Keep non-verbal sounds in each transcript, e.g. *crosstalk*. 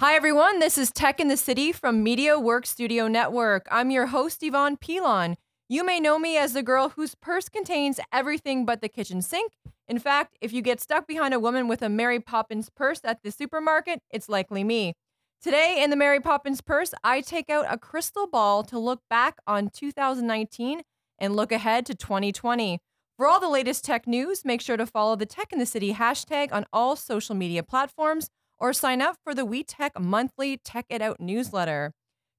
Hi, everyone. This is Tech in the City from Media Work Studio Network. I'm your host, Yvonne Pilon. You may know me as the girl whose purse contains everything but the kitchen sink. In fact, if you get stuck behind a woman with a Mary Poppins purse at the supermarket, it's likely me. Today in the Mary Poppins purse, I take out a crystal ball to look back on 2019 and look ahead to 2020. For all the latest tech news, make sure to follow the Tech in the City hashtag on all social media platforms or sign up for the We Tech monthly Tech It Out newsletter.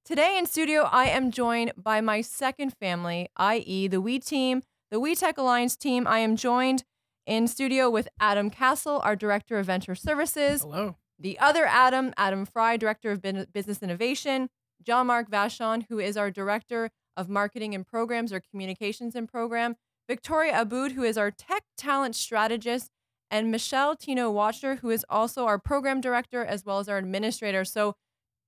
Today in studio, I am joined by my second family, i.e., the We team, the We Tech Alliance team. I am joined in studio with Adam Castle, our Director of Venture Services. Hello. The other Adam, Adam Fry, Director of Business Innovation. John Mark Vachon, who is our Director of Marketing and Programs or Communications and Program. Victoria Aboud, who is our Tech Talent Strategist. And Michelle Tino Watcher, who is also our Program Director as well as our Administrator. So,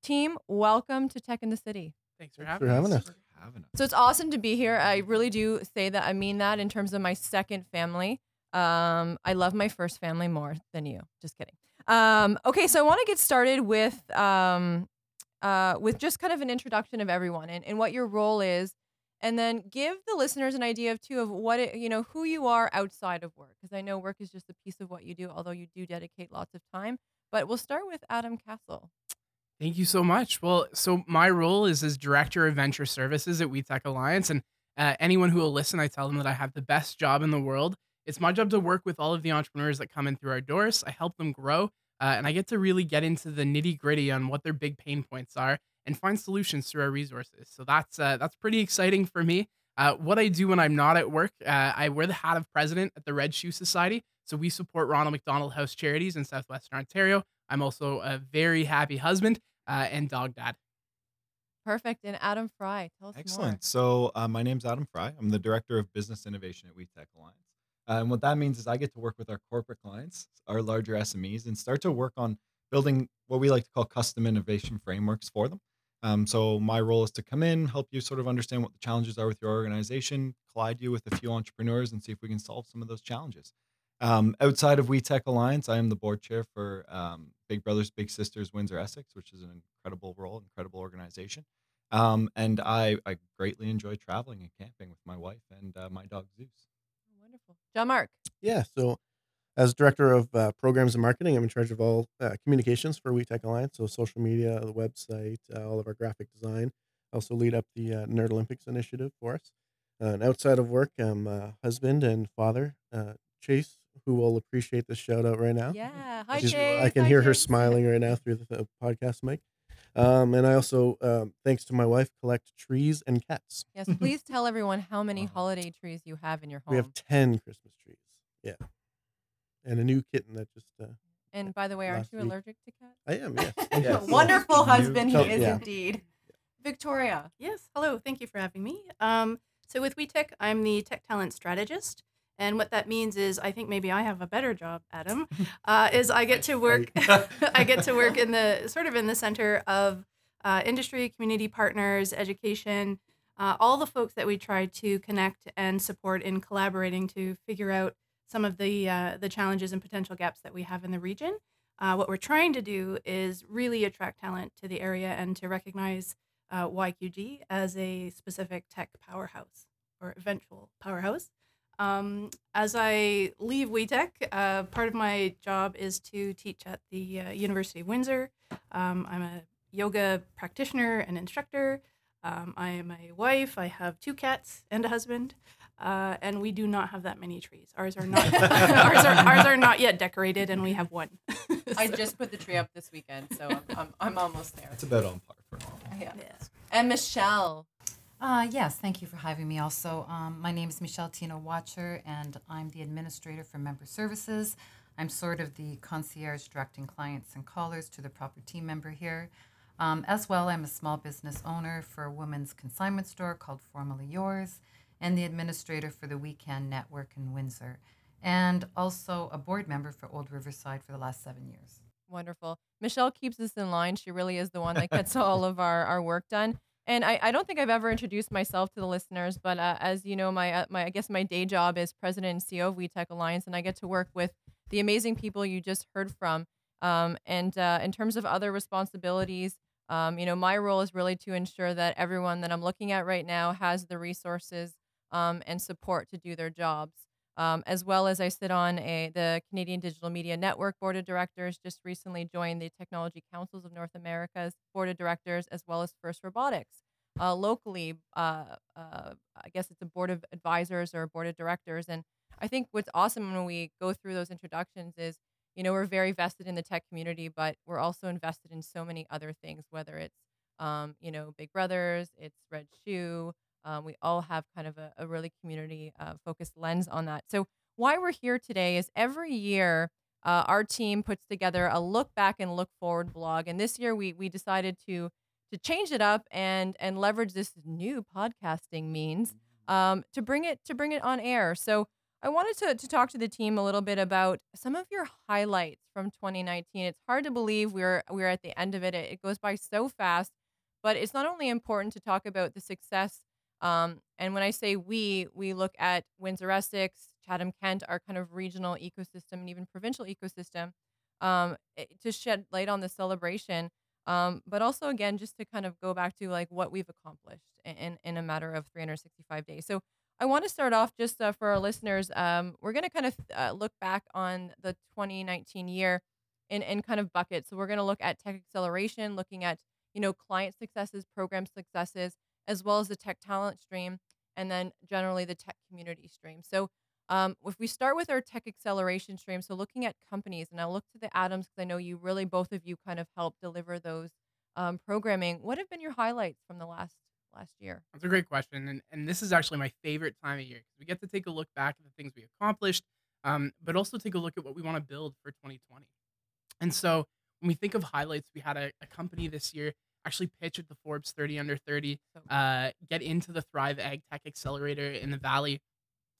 team, welcome to Tech in the City. Thanks for Thanks having, for having us. us. having us. So it's awesome to be here. I really do say that. I mean that in terms of my second family. Um, I love my first family more than you. Just kidding. Um, okay, so I want to get started with um, uh, with just kind of an introduction of everyone and, and what your role is, and then give the listeners an idea of too of what it, you know who you are outside of work, because I know work is just a piece of what you do, although you do dedicate lots of time. But we'll start with Adam Castle. Thank you so much. Well, so my role is as Director of Venture Services at We Tech Alliance. And uh, anyone who will listen, I tell them that I have the best job in the world. It's my job to work with all of the entrepreneurs that come in through our doors. I help them grow, uh, and I get to really get into the nitty gritty on what their big pain points are and find solutions through our resources. So that's uh, that's pretty exciting for me. Uh, what I do when I'm not at work, uh, I wear the hat of president at the Red Shoe Society. So we support Ronald McDonald House Charities in Southwestern Ontario. I'm also a very happy husband uh, and dog dad. Perfect. And Adam Fry, tell us Excellent. So uh, my name's Adam Fry. I'm the Director of Business Innovation at WeTech Alliance. Uh, and what that means is I get to work with our corporate clients, our larger SMEs, and start to work on building what we like to call custom innovation frameworks for them. Um, so my role is to come in, help you sort of understand what the challenges are with your organization, collide you with a few entrepreneurs, and see if we can solve some of those challenges. Um, outside of WeTech Alliance, I am the board chair for um, Big Brothers Big Sisters Windsor Essex, which is an incredible role, incredible organization. Um, and I, I greatly enjoy traveling and camping with my wife and uh, my dog Zeus. Wonderful. John Mark. Yeah. So, as director of uh, programs and marketing, I'm in charge of all uh, communications for WeTech Alliance. So, social media, the website, uh, all of our graphic design. I also lead up the uh, Nerd Olympics initiative for us. Uh, and outside of work, I'm a husband and father. Uh, Chase, who will appreciate this shout out right now. Yeah. Hi, She's- Chase. I can Hi, hear her smiling right now through the, the podcast mic. Um, and I also, um, thanks to my wife, collect trees and cats. Yes, please *laughs* tell everyone how many holiday trees you have in your home. We have 10 Christmas trees. Yeah. And a new kitten that just, uh, and by the way, aren't you week. allergic to cats? I am, yes. *laughs* Yes. Wonderful New husband he cat. is Yeah. indeed. Victoria. Yes, hello. Thank you for having me. Um, so with WeTech, I'm the tech talent strategist, and what that means is, I think maybe I have a better job, Adam. *laughs* Uh, is I get to work, *laughs* I get to work in the sort of in the center of uh, industry, community partners, education, uh, all the folks that we try to connect and support in collaborating to figure out some of the uh, the challenges and potential gaps that we have in the region. Uh, what we're trying to do is really attract talent to the area and to recognize uh, YQG as a specific tech powerhouse or eventual powerhouse. Um, as I leave WeTech, uh, part of my job is to teach at the uh, University of Windsor. Um, I'm a yoga practitioner and instructor. Um, I am a wife. I have two cats and a husband, uh, and we do not have that many trees. Ours are *laughs* not. ours are ours are not yet decorated, and we have one. *laughs* I just put the tree up this weekend, so I'm, I'm, I'm almost there. That's about on par for now. Yeah. Yeah. And Michelle. Uh, yes, thank you for having me. Also, um, my name is Michelle Tino Watcher, and I'm the administrator for Member Services. I'm sort of the concierge directing clients and callers to the proper team member here. Um, as well, I'm a small business owner for a women's consignment store called Formerly Yours, and the administrator for the Weekend Network in Windsor, and also a board member for Old Riverside for the last seven years. Wonderful. Michelle keeps us in line. She really is the one that gets all of our, our work done. And I, I don't think I've ever introduced myself to the listeners, but uh, as you know, my uh, my I guess my day job is president and CEO of WeTech Alliance, and I get to work with the amazing people you just heard from. Um, and uh, in terms of other responsibilities, um, you know, my role is really to ensure that everyone that I'm looking at right now has the resources um, and support to do their jobs. Um, as well as I sit on a the Canadian Digital Media Network Board of Directors. Just recently joined the Technology Councils of North America's Board of Directors, as well as First Robotics. Uh, locally, uh, uh, I guess it's a board of advisors or a board of directors. And I think what's awesome when we go through those introductions is, you know, we're very vested in the tech community, but we're also invested in so many other things, whether it's, um, you know, Big Brothers, it's Red Shoe, um, we all have kind of a, a really community uh, focused lens on that. So, why we're here today is every year uh, our team puts together a look back and look forward blog, and this year we we decided to to change it up and and leverage this new podcasting means um, to bring it to bring it on air. So. I wanted to, to talk to the team a little bit about some of your highlights from 2019. It's hard to believe we're we're at the end of it. It, it goes by so fast, but it's not only important to talk about the success um, and when I say we, we look at Windsor Essex, Chatham Kent, our kind of regional ecosystem and even provincial ecosystem um, eh, to shed light on the celebration. Um, but also, again, just to kind of go back to like what we've accomplished in, in a matter of 365 days. So I want to start off just uh, for our listeners. Um, we're going to kind of uh, look back on the 2019 year in, in kind of buckets. So we're going to look at tech acceleration, looking at, you know, client successes, program successes, as well as the tech talent stream, and then generally the tech community stream. So um, if we start with our tech acceleration stream, so looking at companies, and I'll look to the Adams because I know you really both of you kind of help deliver those um, programming. What have been your highlights from the last last year? That's a great question, and and this is actually my favorite time of year because we get to take a look back at the things we accomplished, um, but also take a look at what we want to build for 2020. And so when we think of highlights, we had a, a company this year actually pitch at the Forbes 30 under 30, uh, get into the Thrive Ag Tech Accelerator in the Valley,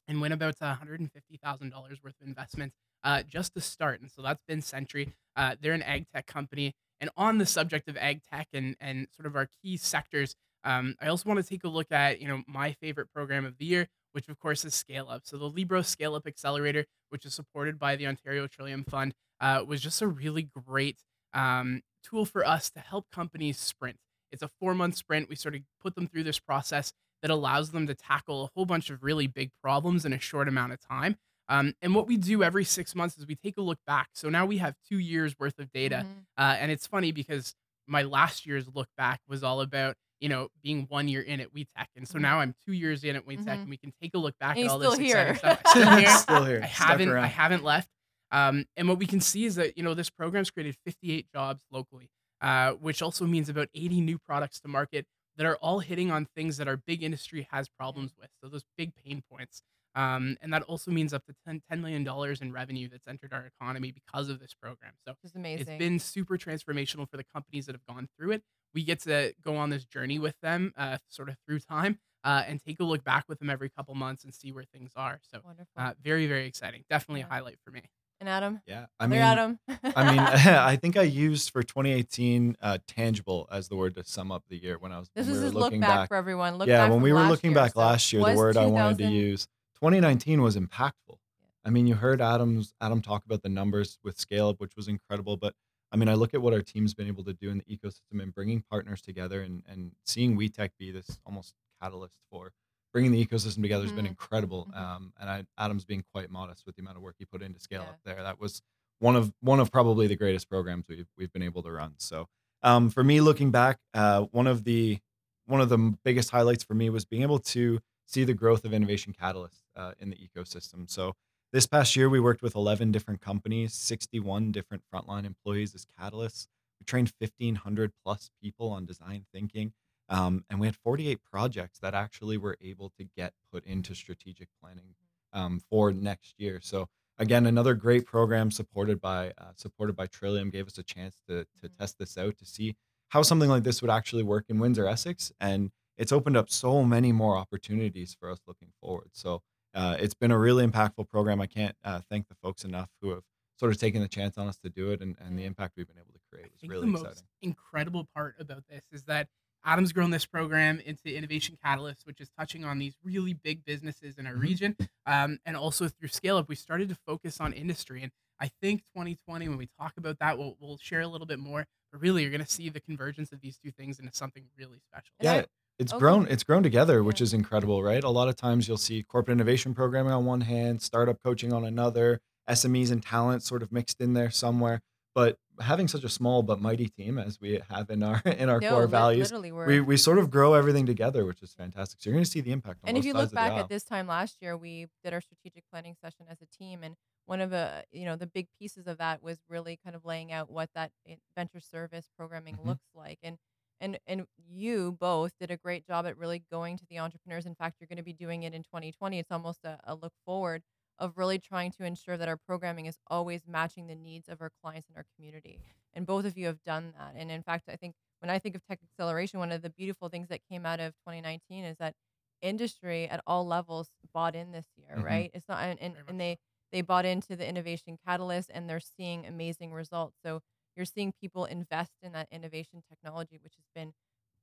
and win about $150,000 worth of investment uh, just to start. And so that's been Century. Uh, they're an ag tech company. And on the subject of ag tech and, and sort of our key sectors, um, I also want to take a look at, you know, my favorite program of the year, which of course is Scale Up. So the Libro Scale Up Accelerator, which is supported by the Ontario Trillium Fund, uh, was just a really great um, tool for us to help companies sprint. It's a four month sprint. We sort of put them through this process that allows them to tackle a whole bunch of really big problems in a short amount of time. Um, and what we do every six months is we take a look back. So now we have two years worth of data. Mm-hmm. Uh, and it's funny because my last year's look back was all about you know being one year in at WeTech, and so mm-hmm. now I'm two years in at WeTech, mm-hmm. and we can take a look back and at all still this here. stuff. Still *laughs* here. still here. I haven't. I haven't left. Um, and what we can see is that you know this program's created 58 jobs locally, uh, which also means about 80 new products to market that are all hitting on things that our big industry has problems with. So those big pain points. Um, and that also means up to 10, $10 million in revenue that's entered our economy because of this program. So it's amazing. It's been super transformational for the companies that have gone through it. We get to go on this journey with them, uh, sort of through time, uh, and take a look back with them every couple months and see where things are. So, uh, very, very exciting. Definitely yeah. a highlight for me. And Adam? Yeah. I mean, Adam. I mean, *laughs* *laughs* I think I used for 2018 uh, tangible as the word to sum up the year when I was. This is we his looking look back, back for everyone. Look yeah, when we were looking year. back so last year, the word I wanted to use 2019 was impactful. I mean, you heard Adam's Adam talk about the numbers with Scale Up, which was incredible. But I mean, I look at what our team's been able to do in the ecosystem and bringing partners together and and seeing WeTech be this almost catalyst for bringing the ecosystem together has mm-hmm. been incredible. Mm-hmm. Um, and I, Adam's being quite modest with the amount of work he put into Scale yeah. Up there. That was one of one of probably the greatest programs we've we've been able to run. So um, for me, looking back, uh, one of the one of the biggest highlights for me was being able to see the growth of Innovation catalysts uh, in the ecosystem. So this past year, we worked with 11 different companies, 61 different frontline employees as catalysts. We trained 1,500 plus people on design thinking. Um, and we had 48 projects that actually were able to get put into strategic planning um, for next year. So again, another great program supported by uh, supported by Trillium gave us a chance to to mm-hmm. test this out to see how something like this would actually work in Windsor Essex, and it's opened up so many more opportunities for us looking forward. So uh, it's been a really impactful program. I can't uh, thank the folks enough who have sort of taken the chance on us to do it, and, and the impact we've been able to create was really the exciting. most incredible part about this is that Adam's grown this program into Innovation Catalyst, which is touching on these really big businesses in our Mhm. region. Um, and also through Scale Up, we started to focus on industry. And I think 2020, when we talk about that, we'll, we'll share a little bit more. But really, you're going to see the convergence of these two things into something really special. Yeah it's Okay. grown it's grown together which Yeah. is incredible right a lot of times you'll see corporate innovation programming on one hand startup coaching on another smes and talent sort of mixed in there somewhere but having such a small but mighty team as we have in our in our No, core values we, we sort of grow everything together which is fantastic so you're going to see the impact on and if you look back at this time last year, we did our strategic planning session as a team, and one of the you know the big pieces of that was really kind of laying out what that venture service programming Mhm. looks like, and and and you both did a great job at really going to the entrepreneurs. In fact, you're going to be doing it in 2020. It's almost a, a look forward of really trying to ensure that our programming is always matching the needs of our clients and our community. And both of you have done that. And in fact, I think when I think of tech acceleration, one of the beautiful things that came out of 2019 is that industry at all levels bought in this year, Mhm. right? It's not and, and, and they they bought into the innovation catalyst and they're seeing amazing results. So you're seeing people invest in that innovation technology, which has been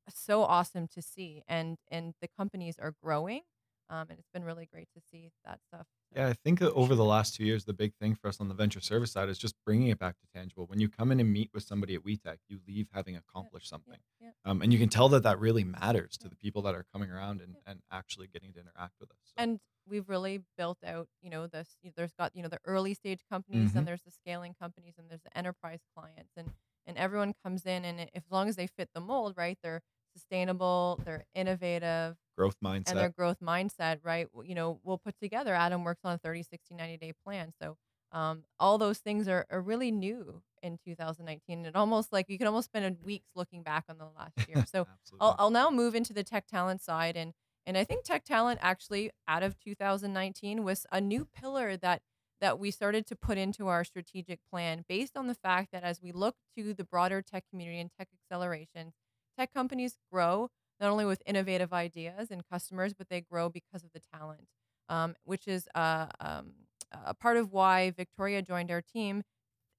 so awesome to see. And and the companies are growing. Um, and it's been really great to see that stuff. Yeah, I think that over the last two years, the big thing for us on the venture service side is just bringing it back to tangible. When you come in and meet with somebody at WeTech, you leave having accomplished something. yeah. Um, and you can tell that that really matters to the people that are coming around and, and actually getting to interact with us. So, and we've really built out you know this there's got you know the early stage companies Mhm. and there's the scaling companies and there's the enterprise clients and and everyone comes in and as long as they fit the mold right they're sustainable they're innovative growth mindset. and their growth mindset right you know we'll put together adam works on a 30 60 90 day plan. So um, all those things are, are really new in 2019 it almost like you can almost spend weeks looking back on the last year. *laughs* So I'll, I'll now move into the tech talent side and and I think tech talent actually out of 2019 was a new pillar that that we started to put into our strategic plan based on the fact that as we look to the broader tech community and tech acceleration, tech companies grow not only with innovative ideas and customers, but they grow because of the talent, um, which is uh, um, a part of why Victoria joined our team.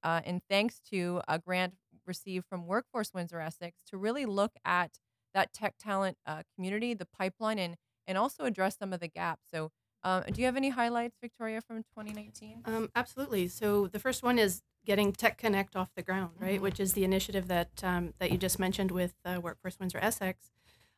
Uh, and thanks to a grant received from Workforce Windsor Essex to really look at that tech talent uh, community, the pipeline, and and also address some of the gaps. So, um, do you have any highlights, Victoria, from 2019? Um, absolutely. So the first one is getting Tech Connect off the ground, right? Mhm. Which is the initiative that um, that you just mentioned with uh, Workforce Windsor Essex,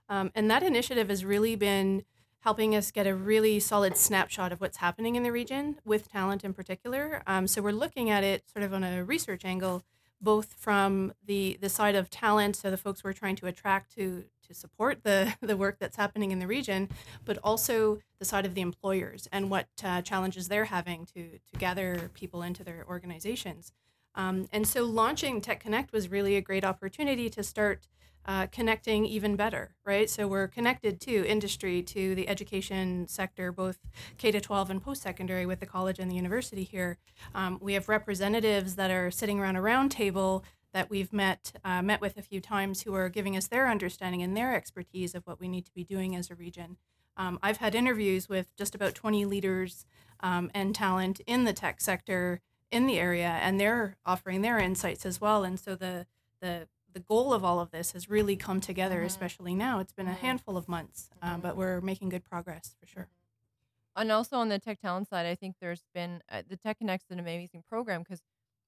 um, and that initiative has really been helping us get a really solid snapshot of what's happening in the region with talent in particular. Um, so we're looking at it sort of on a research angle, both from the the side of talent, so the folks we're trying to attract to to support the *laughs* the work that's happening in the region, but also the side of the employers and what uh, challenges they're having to to gather people into their organizations. Um, and so launching Tech Connect was really a great opportunity to start uh, connecting even better, right? So we're connected to industry, to the education sector, both K to 12 and post secondary with the college and the university here. Um, we have representatives that are sitting around a round table that we've met uh, met with a few times who are giving us their understanding and their expertise of what we need to be doing as a region. Um, I've had interviews with just about 20 leaders um, and talent in the tech sector in the area, and they're offering their insights as well. And so the the the goal of all of this has really come together, Mhm. especially now. It's been a Mhm. handful of months, um, but we're making good progress for sure. And also on the tech talent side, I think there's been uh, the Tech Connect's an amazing program because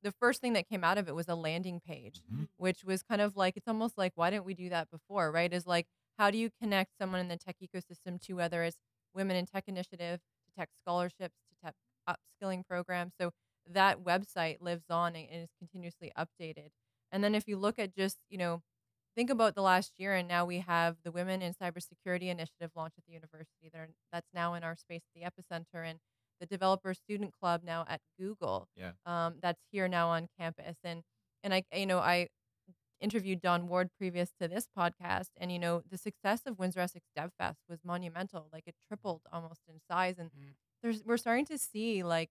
the first thing that came out of it was a landing page, Mhm. which was kind of like it's almost like why didn't we do that before, right? Is like how do you connect someone in the tech ecosystem to whether it's Women in Tech Initiative, to tech scholarships, to tech upskilling programs. So that website lives on and is continuously updated. And then if you look at just you know think about the last year and now we have the women in cybersecurity initiative launched at the university that are, that's now in our space at the epicenter and the developer student club now at google Yeah. um, that's here now on campus and and i you know i interviewed don ward previous to this podcast and you know the success of windsor essex devfest was monumental like it tripled almost in size and Mm. there's we're starting to see like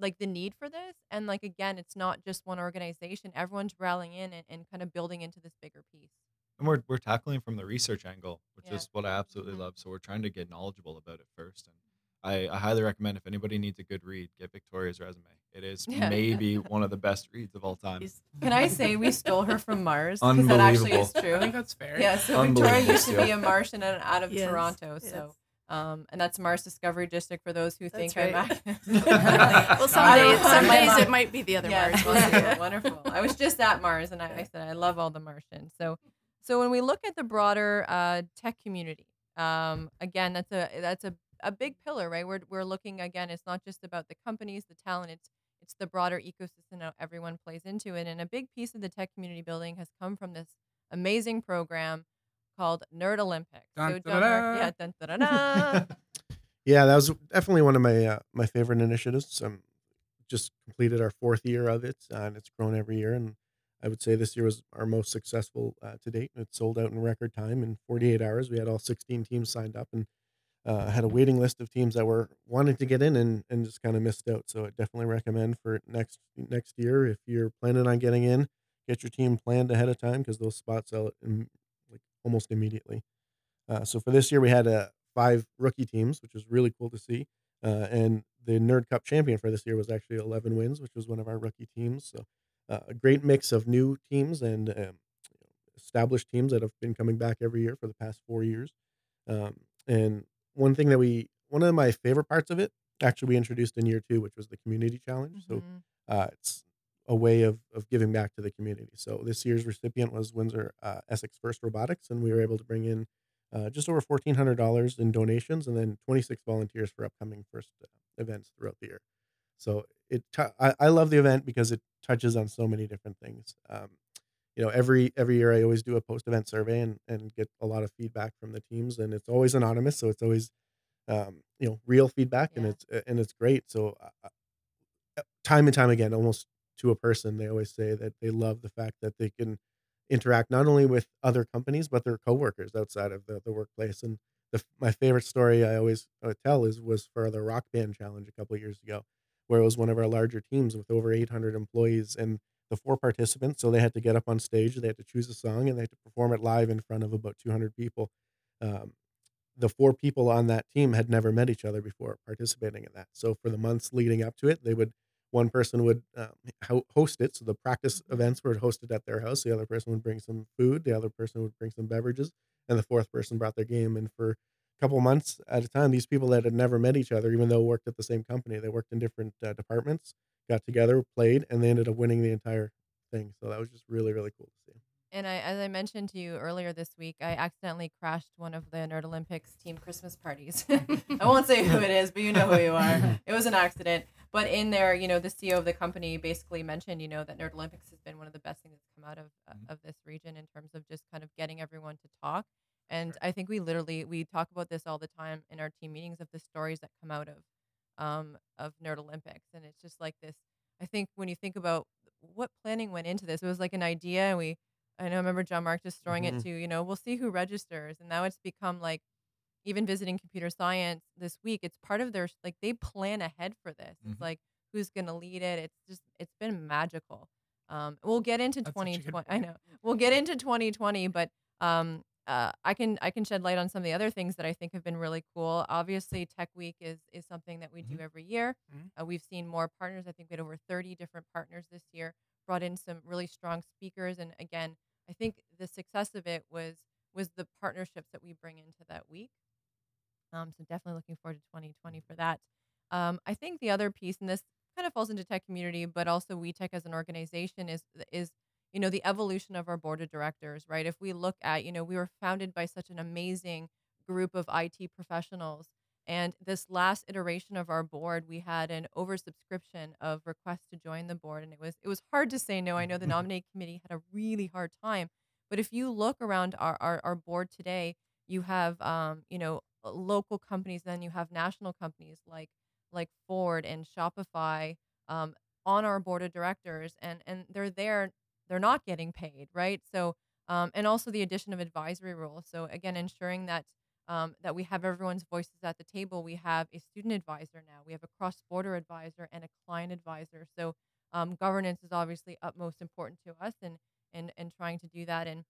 like the need for this and like again it's not just one organization everyone's rallying in and, and kind of building into this bigger piece and we're, we're tackling from the research angle, which Yeah. is what I absolutely Mhm. love. So we're trying to get knowledgeable about it first. And I, I highly recommend if anybody needs a good read, get Victoria's resume. It is *laughs* Yeah. maybe *laughs* one of the best reads of all time. *laughs* Can I say we stole her from Mars? Because that actually is Unbelievable. true. I think that's fair. Yeah, so Victoria used to be a Martian and out of Yes, Toronto. yes. So, um, and that's Mars Discovery District for those who That's think right. I'm. *laughs* *laughs* well, some *laughs* days, some days it might be the other yeah, Mars. wonderful, wonderful. I was just at Mars, and I, I said I love all the Martians. So, so when we look at the broader uh, tech community, um, again, that's a that's a, a big pillar, right? We're we're looking again. It's not just about the companies, the talent. It's it's the broader ecosystem that everyone plays into it, and a big piece of the tech community building has come from this amazing program called Nerd Olympics. Dun, so, da, John da, yeah, dun, da, da, da. Yeah, that was definitely one of my uh, my favorite initiatives. Um, just completed our fourth year of it, uh, and it's grown every year. And I would say this year was our most successful uh, to date. It sold out in record time in 48 hours. We had all 16 teams signed up, and uh, had a waiting list of teams that were wanting to get in and, and just kind of missed out. So I definitely recommend for next next year if you're planning on getting in, get your team planned ahead of time because those spots sell in, like almost immediately. Uh, so for this year, we had uh, five rookie teams, which was really cool to see. Uh, and the Nerd Cup champion for this year was actually 11 wins, which was one of our rookie teams. So uh, a great mix of new teams and um, established teams that have been coming back every year for the past four years. Um, and one thing that we, one of my favorite parts of it, actually we introduced in year two, which was the community challenge. So Mhm. uh, it's a way of, of giving back to the community. So this year's recipient was Windsor uh, Essex First Robotics, and we were able to bring in uh, just over fourteen hundred dollars in donations, and then twenty six volunteers for upcoming first uh, events throughout the year. So it, tou- I, I love the event because it touches on so many different things. Um, you know, every every year I always do a post event survey and and get a lot of feedback from the teams, and it's always anonymous, so it's always um, you know real feedback, and it's and it's great. So uh, uh, time and time again, almost to a person, they always say that they love the fact that they can interact not only with other companies but their coworkers outside of the, the workplace. And the, my favorite story I always uh, tell is was for the Rock Band Challenge a couple of years ago, where it was one of our larger teams with over 800 employees and the four participants. So they had to get up on stage, they had to choose a song, and they had to perform it live in front of about 200 people. Um, the four people on that team had never met each other before participating in that. So for the months leading up to it, they would one person would um, host it. So the practice events were hosted at their house. The other person would bring some food. The other person would bring some beverages, and the fourth person brought their game. And for a couple months at a time, these people that had never met each other, even though worked at the same company, they worked in different uh, departments, got together, played, and they ended up winning the entire thing. So that was just really really cool to see. And I, as I mentioned to you earlier this week, I accidentally crashed one of the Nerd Olympics team Christmas parties. *laughs* I won't say who it is, but you know who you are. *laughs* It was an accident. But in there, you know, the CEO of the company basically mentioned, you know, that Nerd Olympics has been one of the best things that's come out of uh, Mhm. of this region in terms of just kind of getting everyone to talk. And I think we literally we talk about this all the time in our team meetings of the stories that come out of um of Nerd Olympics, and it's just like this. I think when you think about what planning went into this, it was like an idea, and we I know I remember John Mark just throwing it Mhm. to, you know, we'll see who registers. And now it's become like even visiting computer science this week, it's part of their like they plan ahead for this. It's Mhm. like who's gonna lead it. It's just it's been magical. Um we'll get into That's such a good 2020. I know. We'll get into 2020, but um uh, I can I can shed light on some of the other things that I think have been really cool. Obviously, Tech Week is is something that we do Mhm. every year. Mhm. Uh, we've seen more partners. I think we had over 30 different partners this year. Brought in some really strong speakers, and again, I think the success of it was was the partnerships that we bring into that week. Um, so definitely looking forward to 2020 for that. Um, I think the other piece, and this kind of falls into tech community, but also WeTech as an organization is is you know the evolution of our board of directors, right? If we look at you know we were founded by such an amazing group of IT professionals, and this last iteration of our board, we had an oversubscription of requests to join the board, and it was it was hard to say no. I know the *laughs* nominating committee had a really hard time, but if you look around our our, our board today, you have um, you know uh, local companies, then you have national companies like like Ford and Shopify um, on our board of directors, and and they're there, they're not getting paid, right? So um, and also the addition of advisory roles. So again, ensuring that um, that we have everyone's voices at the table. We have a student advisor now. We have a cross-border advisor and a client advisor. So um, governance is obviously utmost important to us, and and and trying to do that. And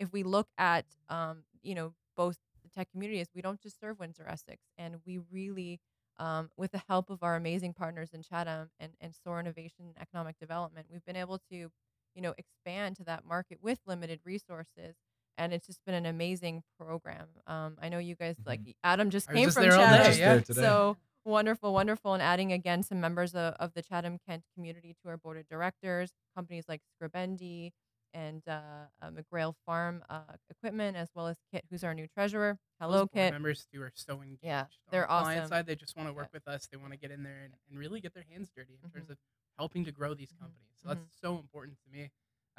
if we look at um, you know both the tech communities, we don't just serve Windsor Essex, and we really um, with the help of our amazing partners in Chatham and, and SOAR Innovation and Economic Development, we've been able to, you know, expand to that market with limited resources. And it's just been an amazing program. Um, I know you guys like Adam just Mm-hmm. I came just from there all day, Chatham. Just yeah. So wonderful, wonderful. And adding again some members of, of the Chatham Kent community to our board of directors, companies like Scribendi and uh, uh, McGrail Farm uh, Equipment, as well as Kit, who's our new treasurer. Hello, Those Kit. members who are so engaged. Yeah, they're the client side, they just want to work Yeah. with us. They want to get in there and, and really get their hands dirty in terms Mhm. of helping to grow these Mhm. companies. So that's so important to me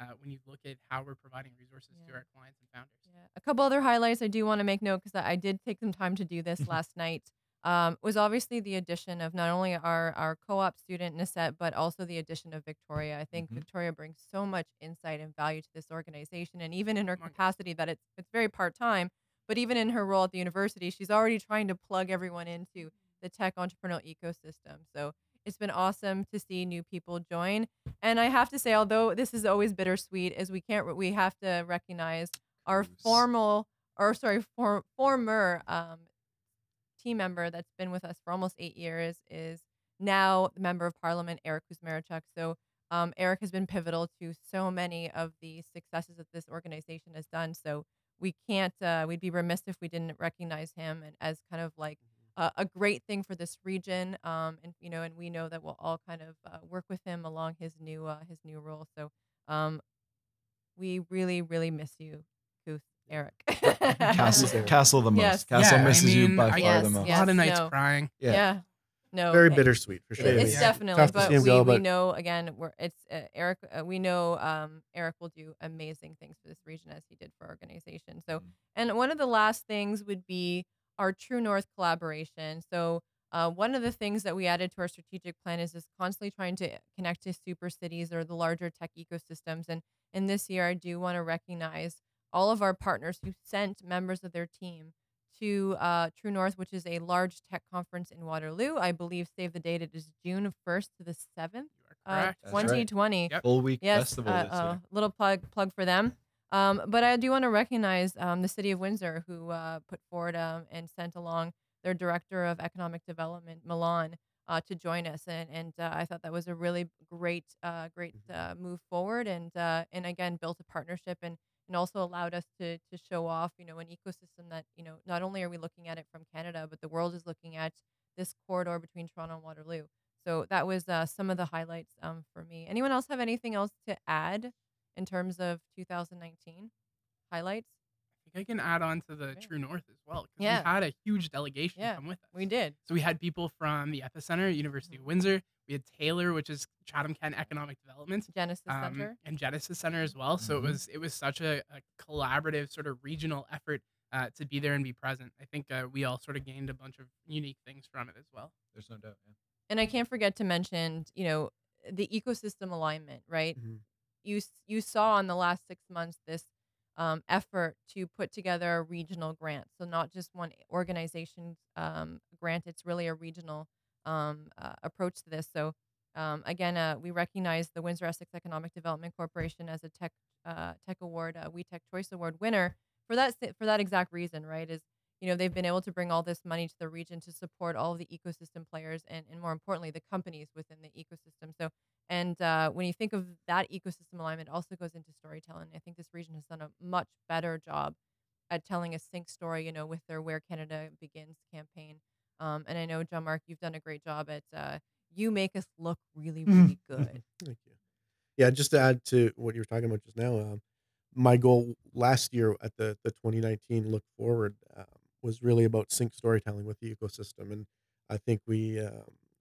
uh, when you look at how we're providing resources to our clients and founders. Yeah. A couple other highlights I do want to make note because I did take some time to do this *laughs* last night. Um, was obviously the addition of not only our our co-op student Nisette, but also the addition of Victoria. I think Mhm. Victoria brings so much insight and value to this organization, and even in her capacity that it's it's very part time, but even in her role at the university, she's already trying to plug everyone into the tech entrepreneurial ecosystem. So it's been awesome to see new people join. And I have to say, although this is always bittersweet, is we can't we have to recognize our formal or sorry for, former um, team member that's been with us for almost eight years is now the member of parliament irek kusmierczyk so um, eric has been pivotal to so many of the successes that this organization has done so we can't uh, we'd be remiss if we didn't recognize him and as kind of like a, a great thing for this region um, and you know and we know that we'll all kind of uh, work with him along his new uh, his new role so um, we really really miss you Kuth, irek *laughs* Castle, *laughs* Castle the most. Yes. Castle Yeah, I misses you by I- far Yes, the most. A lot of nights no. crying. Yeah. yeah no Very it- bittersweet for sure. It- It's mean, definitely, but we, go, we know again. We're it's uh, Irek. Uh, we know um, Irek will do amazing things for this region as he did for our organization. So, Mm. and one of the last things would be our True North collaboration. So, uh, one of the things that we added to our strategic plan is is constantly trying to connect to super cities or the larger tech ecosystems. And in this year, I do want to recognize all of our partners who sent members of their team to uh, True North, which is a large tech conference in Waterloo. I believe, save the date, it is June 1st to the 7th, uh, correct. That's right. 2020. Yep. Full week Yes, festival uh, this uh, year. little plug plug for them. Um, but I do want to recognize um, the city of Windsor who uh, put forward um, and sent along their director of economic development, Milan, uh, to join us, and and uh, I thought that was a really great uh, great uh, move forward, and uh, and again built a partnership and and also allowed us to to show off you know an ecosystem that you know not only are we looking at it from Canada, but the world is looking at this corridor between Toronto and Waterloo. So that was uh, some of the highlights um, for me. Anyone else have anything else to add in terms of 2019 highlights? I think I can add on to the Yeah. True North as well. 'cause Yeah. We had a huge delegation Yeah, come with us. We did. So we had people from the Epicenter, University Mhm. of Windsor. We had Taylor, which is Chatham Kent Economic Development, Genesis um, Center. and Genesis Center as well. So it Mhm. was it was such a, a collaborative sort of regional effort uh, to be there and be present. I think uh, we all sort of gained a bunch of unique things from it as well. There's no doubt. Yeah. And I can't forget to mention, you know, the ecosystem alignment, right? Mhm. You you saw in the last six months this um, effort to put together a regional grant. So not just one organization's um, grant; it's really a regional um, uh, approach to this. So um, again, uh, we recognize the Windsor Essex Economic Development Corporation as a tech uh, tech award, uh, We Tech Choice Award winner for that for that exact reason, right? Is you know they've been able to bring all this money to the region to support all of the ecosystem players and, and more importantly the companies within the ecosystem. So and uh, when you think of that ecosystem alignment it also goes into storytelling. I think this region has done a much better job at telling a sync story you know with their where canada begins campaign. Um, and i know john mark you've done a great job at uh, you make us look really really good. *laughs* Thank you. Yeah, just to add to what you were talking about just now, um, my goal last year at the the 2019 look forward um, was really about sync storytelling with the ecosystem, and I think we. Um,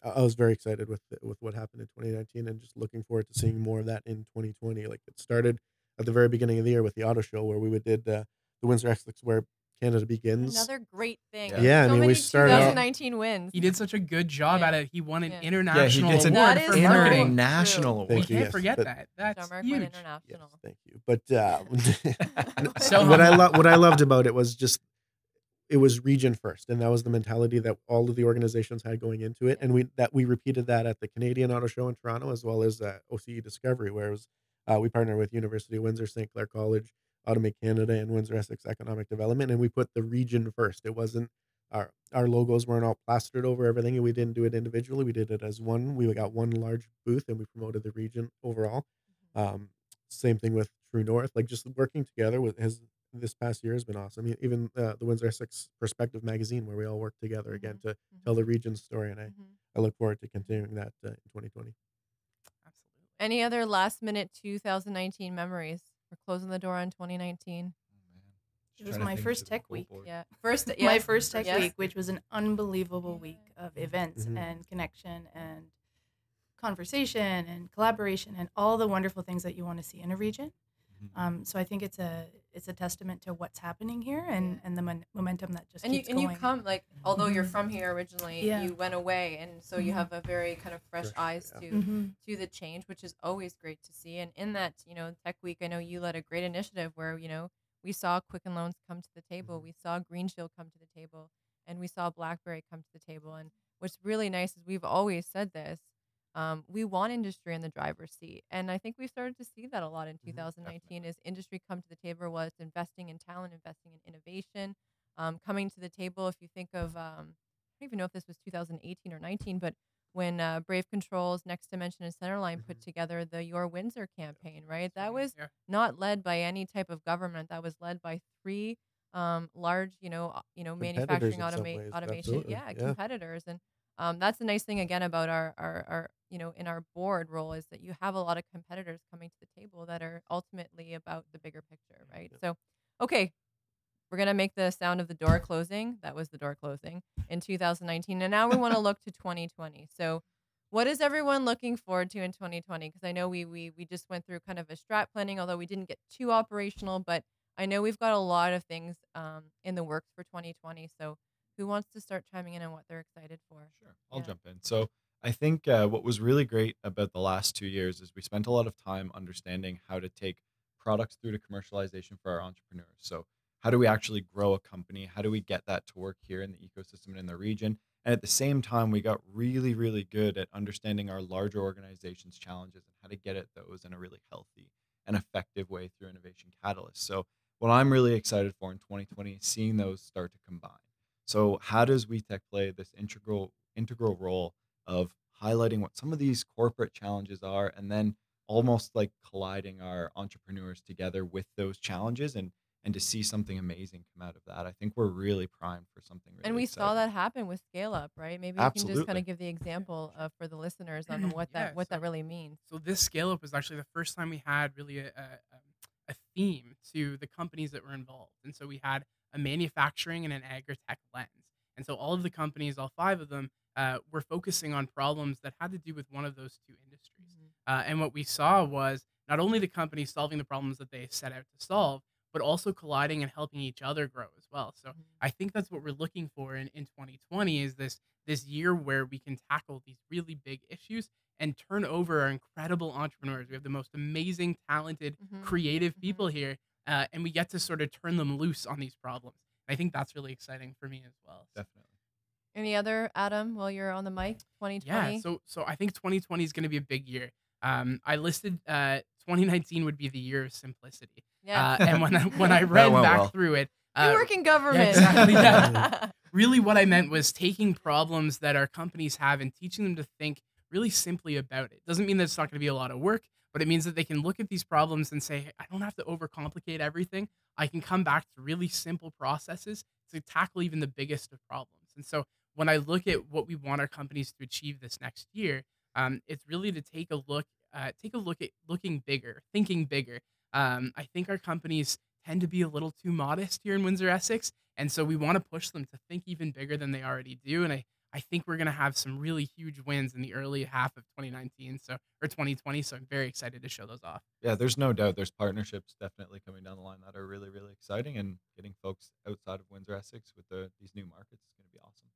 I I was very excited with the, with what happened in 2019, and just looking forward to seeing more of that in 2020. Like it started at the very beginning of the year with the auto show, where we did uh, the Windsor Essex where Canada begins. another great thing Yeah. Yeah, I so mean, we many started out- 2019 wins He did such a good job Yeah. at it. He won an Yeah. Yeah, he international gets an award That for is marketing. true. international True. We Thank you, can't yes, forget but- that. That's john mark huge. went Yes, thank you. But uh, *laughs* So what I humble. lo- what I loved about it was just it was region first, and that was the mentality that all of the organizations had going into it, and we that we repeated that at the Canadian Auto Show in Toronto as well as uh, OCE Discovery, where it was uh, we partnered with University of Windsor, St. Clair College, Automate Canada, and Windsor Essex Economic Development, and we put the region first. It wasn't our our logos weren't all plastered over everything, and we didn't do it individually. We did it as one. We got one large booth, and we promoted the region overall. Um, same thing with True North. Like just working together with has this past year has been awesome. Even uh, the Windsor Essex Perspective magazine, where we all work together again to tell the region's story, and I, Mhm. I look forward to continuing that uh, in 2020. Absolutely. Any other last minute 2019 memories? We're closing the door on 2019. Oh, man. Just It was my *laughs* first tech week. board. Yeah. First, my first tech Yes. week, which was an unbelievable week of events Mhm. and connection and conversation and collaboration and all the wonderful things that you want to see in a region. Mhm. Um, so I think it's a it's a testament to what's happening here and, and the mon- momentum that just and you keeps and you come like although you're Mhm. from here originally Yeah. you went away and so you Mhm. have a very kind of fresh Fresh, eyes yeah. to Mhm. to the change which is always great to see and in that you know tech week i know you led a great initiative where you know we saw quicken loans come to the table Mhm. we saw green shield come to the table and we saw blackberry come to the table and what's really nice is we've always said this um, we want industry in the driver's seat and i think we started to see that a lot in 2019 as industry come to the table was investing in talent investing in innovation um, coming to the table if you think of um, i don't even know if this was 2018 or 19 but when uh, brave controls next dimension and centerline put Mhm. together the your windsor campaign right that was Yeah. not led by any type of government that was led by three um, large you know you know manufacturing in automa- ways, automation yeah, yeah. competitors and um, that's the nice thing again about our, our our you know in our board role is that you have a lot of competitors coming to the table that are ultimately about the bigger picture right? so okay we're gonna make the sound of the door closing. That was the door closing in 2019 and now we want to look to 2020 so what is everyone looking forward to in 2020 because i know we, we we just went through kind of a strat planning although we didn't get too operational but i know we've got a lot of things um, in the works for 2020 so who wants to start chiming in on what they're excited for? Sure, I'll Yeah. jump in. So I think uh, what was really great about the last two years is we spent a lot of time understanding how to take products through to commercialization for our entrepreneurs. So how do we actually grow a company? How do we get that to work here in the ecosystem and in the region? And at the same time, we got really, really good at understanding our larger organizations' challenges and how to get at those in a really healthy and effective way through Innovation Catalyst. So what I'm really excited for in 2020 is seeing those start to combine. So how does WeTech play this integral integral role of highlighting what some of these corporate challenges are and then almost like colliding our entrepreneurs together with those challenges and and to see something amazing come out of that. I think we're really primed for something really and we saw that happen with scale up right? Maybe you can just kind of give the example uh, for the listeners on *clears throat* what Yeah, that what that really means. So this scale up was actually the first time we had really a, a, um, a theme to the companies that were involved, and so we had a manufacturing and an agri-tech lens, and so all of the companies, all five of them, uh, were focusing on problems that had to do with one of those two industries. Uh, and what we saw was not only the companies solving the problems that they set out to solve, but also colliding and helping each other grow as well. So Mhm. I think that's what we're looking for in, in 2020 is this this year where we can tackle these really big issues and turn over our incredible entrepreneurs. We have the most amazing, talented, Mhm. creative Mhm. people here, uh, and we get to sort of turn them loose on these problems. I think that's really exciting for me as well. So- definitely. Any other adam while you're on the mic 2020 Yeah, so so I think 2020 is going to be a big year. Um, I listed uh, 2019 would be the year of simplicity. yeah Uh, and when I, *laughs* when I read back well. through it, you uh, work in government exactly, yeah. *laughs* really what I meant was taking problems that our companies have and teaching them to think really simply about it. Doesn't mean that it's not going to be a lot of work, but it means that they can look at these problems and say, "Hey, I don't have to overcomplicate everything. I can come back to really simple processes to tackle even the biggest of problems. And so when I look at what we want our companies to achieve this next year, um, it's really to take a look, uh, take a look at looking bigger, thinking bigger. Um, I think our companies tend to be a little too modest here in Windsor, Essex, and so we want to push them to think even bigger than they already do. And I, I think we're going to have some really huge wins in the early half of 2019, so or 2020. So I'm very excited to show those off. Yeah, there's no doubt there's partnerships definitely coming down the line that are really, really exciting and getting folks outside of Windsor Essex with the, these new markets is going to be awesome.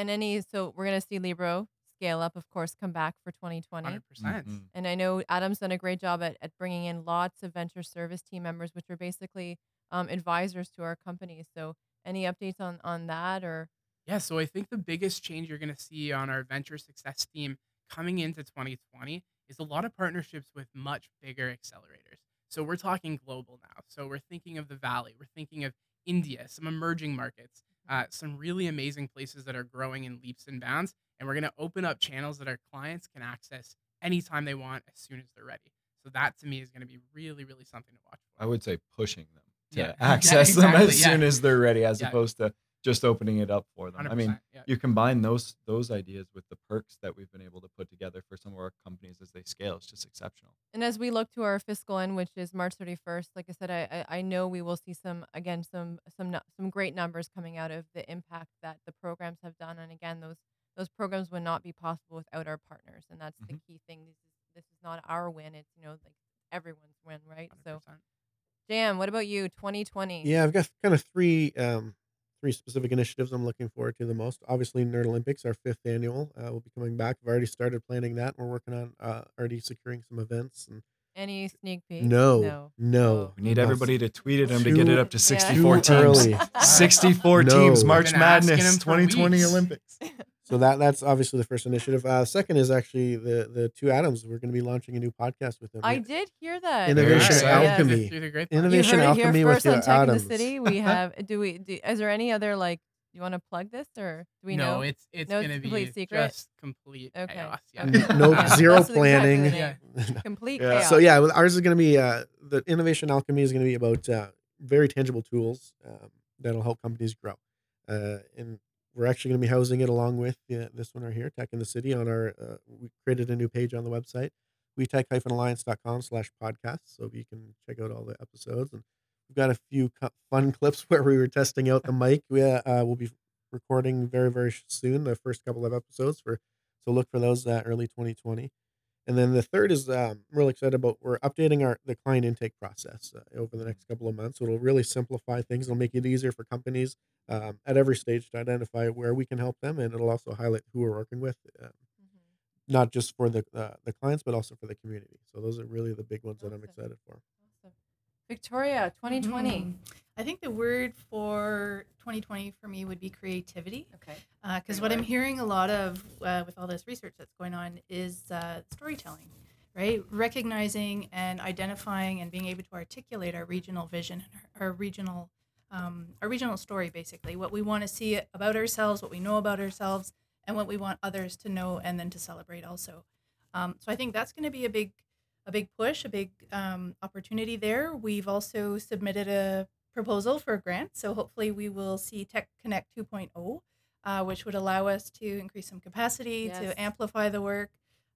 Absolutely, and any so we're gonna see libro scale up of course come back for 2020 100. percent Mhm. and i know adam's done a great job at, at bringing in lots of venture service team members which are basically um, advisors to our companies so any updates on on that or Yeah, so I think the biggest change you're going to see on our venture success team coming into 2020 is a lot of partnerships with much bigger accelerators. So we're talking global now. So we're thinking of the Valley, we're thinking of India, some emerging markets. Uh, some really amazing places that are growing in leaps and bounds. And we're going to open up channels that our clients can access anytime they want as soon as they're ready. So that to me is going to be really, really something to watch for. I would say pushing them to Yeah. Yeah, *laughs* access them as yeah. soon as they're ready, as opposed to just opening it up for them. I mean, yeah. you combine those those ideas with the perks that we've been able to put together for some of our companies as they scale. It's just exceptional. And as we look to our fiscal end, which is March 31st, like I said, I, I I know we will see some again some some nu- some great numbers coming out of the impact that the programs have done. And again, those those programs would not be possible without our partners, and that's the Mhm. key thing. This is this is not our win; it's you know like everyone's win, right? So, 100%. Jam, what about you? 2020. Yeah, I've got kind of three um, three specific initiatives I'm looking forward to the most. Obviously, Nerd Olympics, our fifth annual, uh, will be coming back. We've already started planning that. We're working on uh, already securing some events. And Any sneak peek? no, No. no, Oh. We need no, everybody to tweet at them to get it up to 64 too teams. *laughs* 64 No. teams, March Madness, 2020 weeks. Olympics. *laughs* So that that's obviously the first initiative. Uh, second is actually the the two Adams. We're going to be launching a new podcast with them. I did hear that. Innovation Yes, Alchemy. yes. Alchemy. Through the grapevine. You Innovation heard it Alchemy here with first the on Tech Adams. in the City. We have. Do we? Do, is there any other like? Do you want to plug this or do we no, know? it's it's No, it's gonna be complete secret? just complete Okay. chaos. Yeah. Okay. *laughs* no Yeah, zero that's exactly the planning. Complete Yeah. chaos. So yeah, well, ours is going to be uh, the innovation alchemy is going to be about uh, very tangible tools um, that'll help companies grow, uh, and we're actually going to be housing it along with this one right here, Tech in the City. On our, uh, we created a new page on the website, wetech-alliance.com slash podcast, so you can check out all the episodes. And we've got a few fun *laughs* clips where we were testing out the mic. We uh, will be recording very very soon the first couple of episodes for, so look for those uh, early 2020. And then the third is um, I'm really excited about. We're updating our the client intake process uh, over the next couple of months. So it'll really simplify things. It'll make it easier for companies um, at every stage to identify where we can help them, and it'll also highlight who we're working with, um, Mhm. not just for the uh, the clients, but also for the community. So those are really the big ones that I'm excited for. Victoria, 2020. Mhm. I think the word for 2020 for me would be creativity. Okay. Because Great what I'm hearing a lot of uh, with all this research that's going on is uh, storytelling, right? Recognizing and identifying and being able to articulate our regional vision and our, our regional um, our regional story, basically what we want to see about ourselves, what we know about ourselves, and what we want others to know and then to celebrate also. Um, so I think that's going to be a big a big push, a big um, opportunity there. We've also submitted a proposal for a grant, so hopefully we will see Tech Connect 2.0 uh, which would allow us to increase some capacity, Yes. to amplify the work,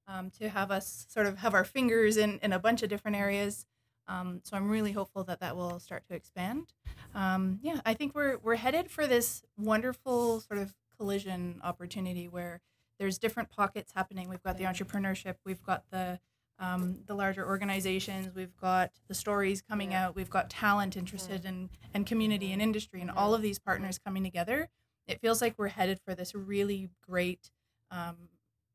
um, to have us sort of have our fingers in, in a bunch of different areas. Um, so I'm really hopeful that that will start to expand. Um, yeah, I think we're we're headed for this wonderful sort of collision opportunity where there's different pockets happening. We've got the entrepreneurship, we've got the um, the larger organizations, we've got the stories coming Yeah. out, we've got talent interested in and community and industry, and all of these partners coming together. It feels like we're headed for this really great um,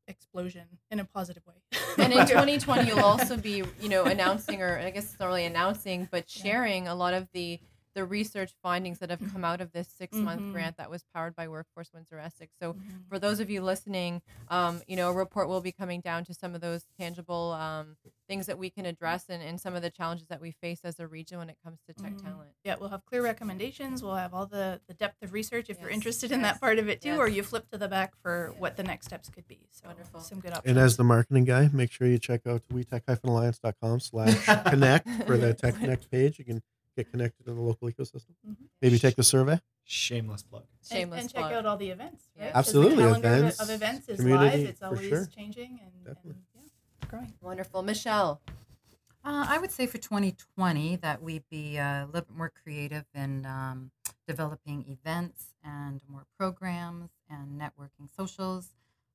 explosion in a positive way. and in *laughs* 2020 you'll also be you know announcing or i guess it's not really announcing but sharing a lot of the the research findings that have come out of this six month Mhm. grant that was powered by workforce windsor essex so Mhm. for those of you listening um, you know a report will be coming down to some of those tangible um, things that we can address and, and some of the challenges that we face as a region when it comes to tech Mhm. talent yeah, we'll have clear recommendations. We'll have all the, the depth of research if you're interested in yes, that part of it too, or you flip to the back for Yeah. what the next steps could be. So Wonderful. some good options. And as the marketing guy, make sure you check out wetech-alliance.com slash connect *laughs* for the Tech Connect page. You can get connected in the local ecosystem. Mhm. Maybe take the survey. Shameless plug. and, shameless and check plug. out all the events. Yeah. Absolutely, The calendar of- events, of events is community, live. It's always sure. changing and, and yeah, it's growing. wonderful michelle Uh, I would say for 2020 that we be uh, a little bit more creative in um, developing events and more programs and networking socials.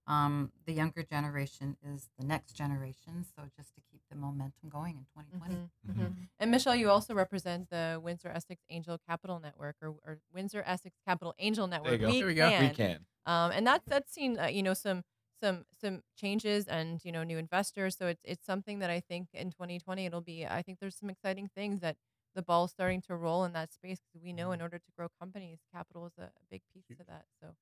Um, the younger generation is the next generation, so just to keep the momentum going in 2020. Mhm, Mhm. mhm. And Michelle, you also represent the Windsor Essex Angel Capital Network or, or Windsor Essex Capital Angel Network. you go. We There we go. can. We can. Um, and that's that's seen uh, you know some some some changes and you know new investors. So it's it's something that I think in 2020 it'll be. I think there's some exciting things that the ball's starting to roll in that space because we know in order to grow companies, capital is a, a big piece to that. So,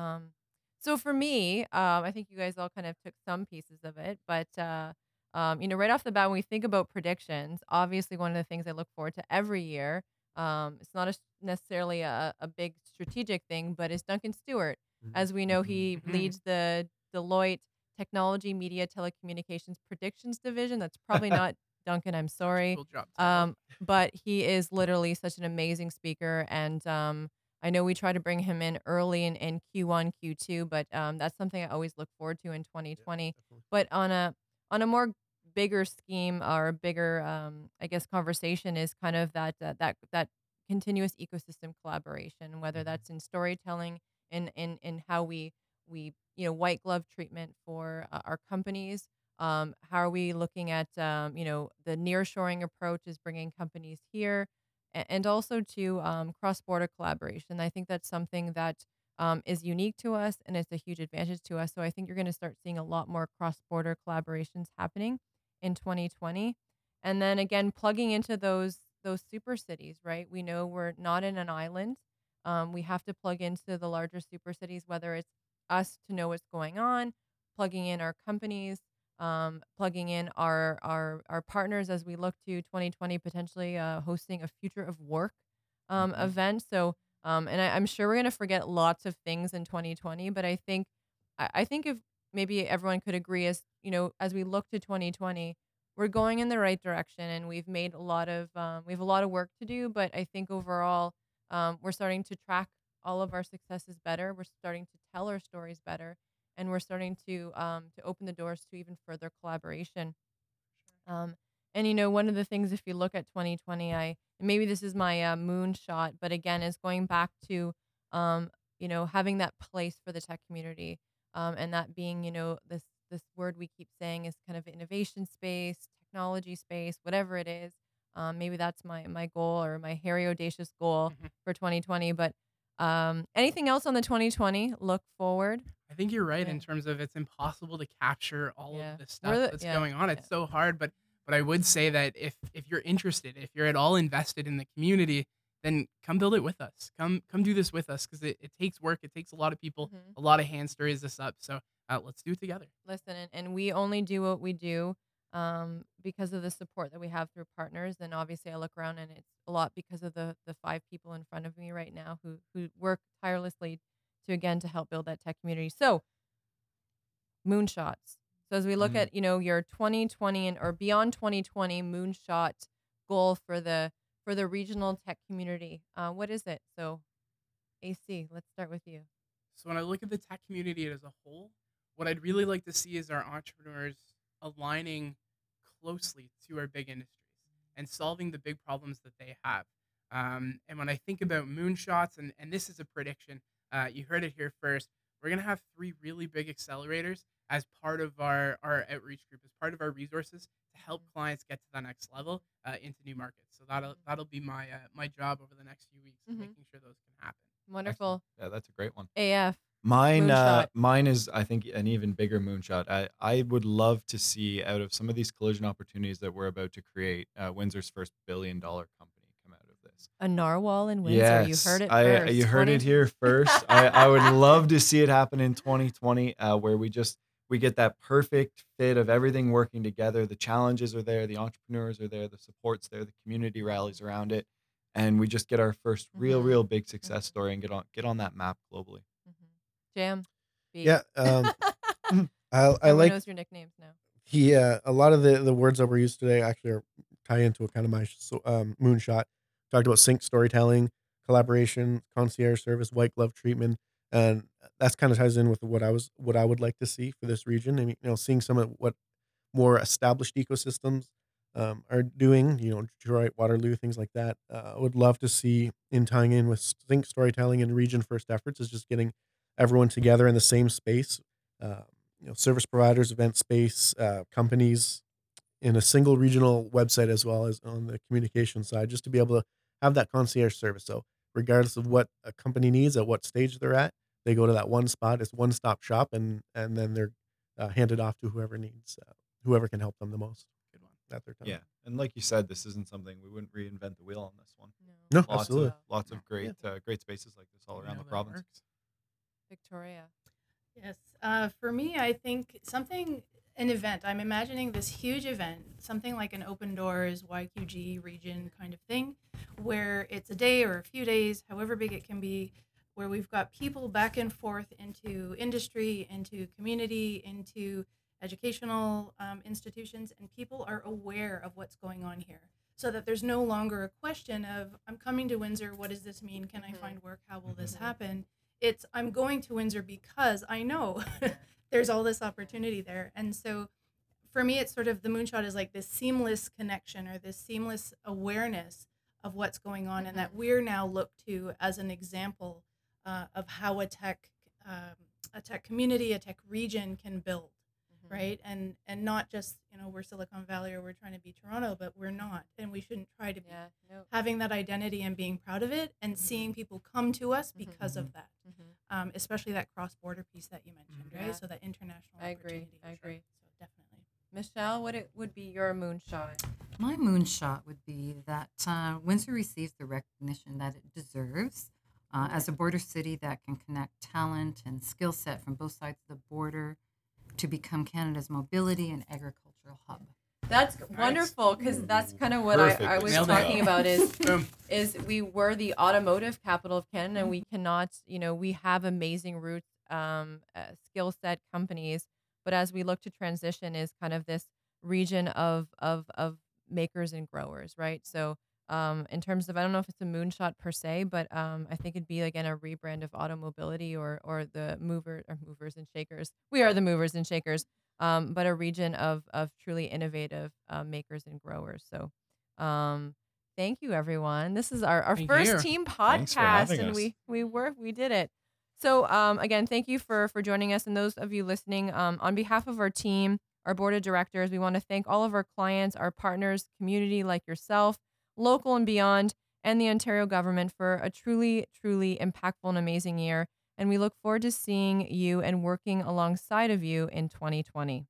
um, so for me, um, I think you guys all kind of took some pieces of it, but uh, um, you know, right off the bat, when we think about predictions, obviously one of the things I look forward to every year Um, it's not a, necessarily a, a big strategic thing, but it's Duncan Stewart. As we know, he Mhm. leads the Deloitte Technology, Media, Telecommunications Predictions Division. That's probably *laughs* not Duncan. I'm sorry. Cool job. Um, but he is literally such an amazing speaker, and um, I know we try to bring him in early in, in Q1, Q2, but um, that's something I always look forward to in 2020. definitely. But on a on a more bigger scheme or a bigger, um, I guess, conversation is kind of that uh, that that continuous ecosystem collaboration, whether Mhm. that's in storytelling, in in in how we we you know white glove treatment for uh, our companies um, how are we looking at um, you know the nearshoring approach is bringing companies here and also to um, cross-border collaboration. I think that's something that um, is unique to us and it's a huge advantage to us. So i think you're going to start seeing a lot more cross-border collaborations happening in 2020 and then again plugging into those those super cities right? We know we're not in an island. Um, we have to plug into the larger super cities whether it's us to know what's going on plugging in our companies um, plugging in our, our our partners as we look to 2020 potentially uh, hosting a future of work um, Mhm. event. So um, and I, i'm sure we're going to forget lots of things in 2020 but i think I, I think if maybe everyone could agree as you know as we look to 2020 we're going in the right direction and we've made a lot of um, we have a lot of work to do but i think overall um, we're starting to track all of our successes better. We're starting to tell our stories better and we're starting to um, to open the doors to even further collaboration. Um, and you know one of the things if you look at 2020 i and maybe this is my uh, moonshot but again is going back to um, you know having that place for the tech community um, and that being you know this this word we keep saying is kind of innovation space technology space whatever it is. Um, maybe that's my my goal or my hairy audacious goal Mhm. for 2020 but um, anything else on the 2020 look forward I think you're right in terms of it's impossible to capture all Yeah. of the stuff the- that's yeah, going on. It's yeah. so hard, but but I would say that if if you're interested, if you're at all invested in the community, then come build it with us. Come come do this with us because it, it takes work. It takes a lot of people, Mhm. a lot of hands to raise this up. So uh, let's do it together. listen and, and we only do what we do um, because of the support that we have through partners and obviously i look around and it's a lot because of the the five people in front of me right now who who work tirelessly to again to help build that tech community. So moonshots. So as we look Mhm. at you know your 2020 and or beyond 2020 moonshot goal for the for the regional tech community uh, what is it? So ac let's start with you. So when I look at the tech community as a whole, what I'd really like to see is our entrepreneurs aligning closely to our big industries and solving the big problems that they have. Um, and when I think about moonshots, and, and this is a prediction, uh, you heard it here first, we're going to have three really big accelerators as part of our, our outreach group, as part of our resources to help clients get to the next level uh, into new markets. So that'll that'll be my uh, my job over the next few weeks, Mhm. making sure those can happen. Wonderful Yeah, that's a great one. af Mine, uh, mine is, I think, an even bigger moonshot. I, I would love to see out of some of these collision opportunities that we're about to create, uh, Windsor's first billion dollar company come out of this. a narwhal in windsor you heard it I, first You heard 20 it here first. I, I would *laughs* love to see it happen in 2020, uh, where we just we get that perfect fit of everything working together. The challenges are there, the entrepreneurs are there, the support's there, the community rallies around it, and we just get our first real, Mhm. real big success Mhm. story and get on get on that map globally. Mhm. Jam. B. Yeah, um, *laughs* *clears throat* I, I Everyone like knows your nicknames now. he uh, a lot of the the words that were used today actually are tie into a kind of my so, um, moonshot. Talked about sync storytelling, collaboration, concierge service, white glove treatment, and that's kind of ties in with what I was what I would like to see for this region. I mean, you know, seeing some of what more established ecosystems um, are doing. You know, Detroit, Waterloo, things like that. Uh, I would love to see in tying in with sync storytelling and region first efforts is just getting everyone together in the same space. Uh, you know, service providers, event space, uh, companies in a single regional website as well as on the communication side, just to be able to have that concierge service. So, regardless of what a company needs at what stage they're at, they go to that one spot. It's one stop shop, and and then they're uh, handed off to whoever needs, uh, whoever can help them the most. At their time. Yeah, and like you said, this isn't something we wouldn't reinvent the wheel on this one. No, Lots absolutely. of lots of Yeah. great uh, great spaces like this all around know the province. works. Victoria. Yes. Uh, for me, I think something, an event. I'm imagining this huge event, something like an open doors YQG region kind of thing, where it's a day or a few days, however big it can be, where we've got people back and forth into industry, into community, into educational um, institutions, and people are aware of what's going on here. So that there's no longer a question of, I'm coming to Windsor, what does this mean? Can I Mhm. find work? How will this Mhm. happen? It's, I'm going to Windsor because I know *laughs* there's all this opportunity there. And so for me, it's sort of the moonshot is like this seamless connection or this seamless awareness of what's going on, and that we're now looked to as an example uh, of how a tech um, a tech community, a tech region can build, Mm-hmm. Right? And and not just you know we're Silicon Valley or we're trying to be Toronto, but we're not, and we shouldn't try to be. Yeah. No. Having that identity and being proud of it, and Mhm. seeing people come to us Mhm. because of that, Mhm. um, especially that cross border piece that you mentioned, Mhm. right? Yeah. So that international. I agree, opportunity, I sure. agree. So definitely. Michelle, what it would be your moonshot? My moonshot would be that uh, Windsor receives the recognition that it deserves uh, as a border city that can connect talent and skill set from both sides of the border to become Canada's mobility and agricultural hub. That's wonderful because that's kind of what I, I was Nailed talking about is *laughs* is we were the automotive capital of Canada and we cannot, you know, we have amazing roots, um, uh, skill set companies, but as we look to transition is kind of this region of of of makers and growers, right? So um, in terms of I don't know if it's a moonshot per se, but um, I think it'd be again a rebrand of automobility or or the mover or movers and shakers. We are the movers and shakers, um, but a region of of truly innovative uh, makers and growers. So um, thank you everyone. This is our, our Thank first you. team podcast and us. we we were we did it. So um, again, thank you for for joining us and those of you listening. Um, on behalf of our team, our board of directors, we want to thank all of our clients, our partners, community like yourself, local and beyond, and the Ontario government for a truly, truly impactful and amazing year. And we look forward to seeing you and working alongside of you in 2020.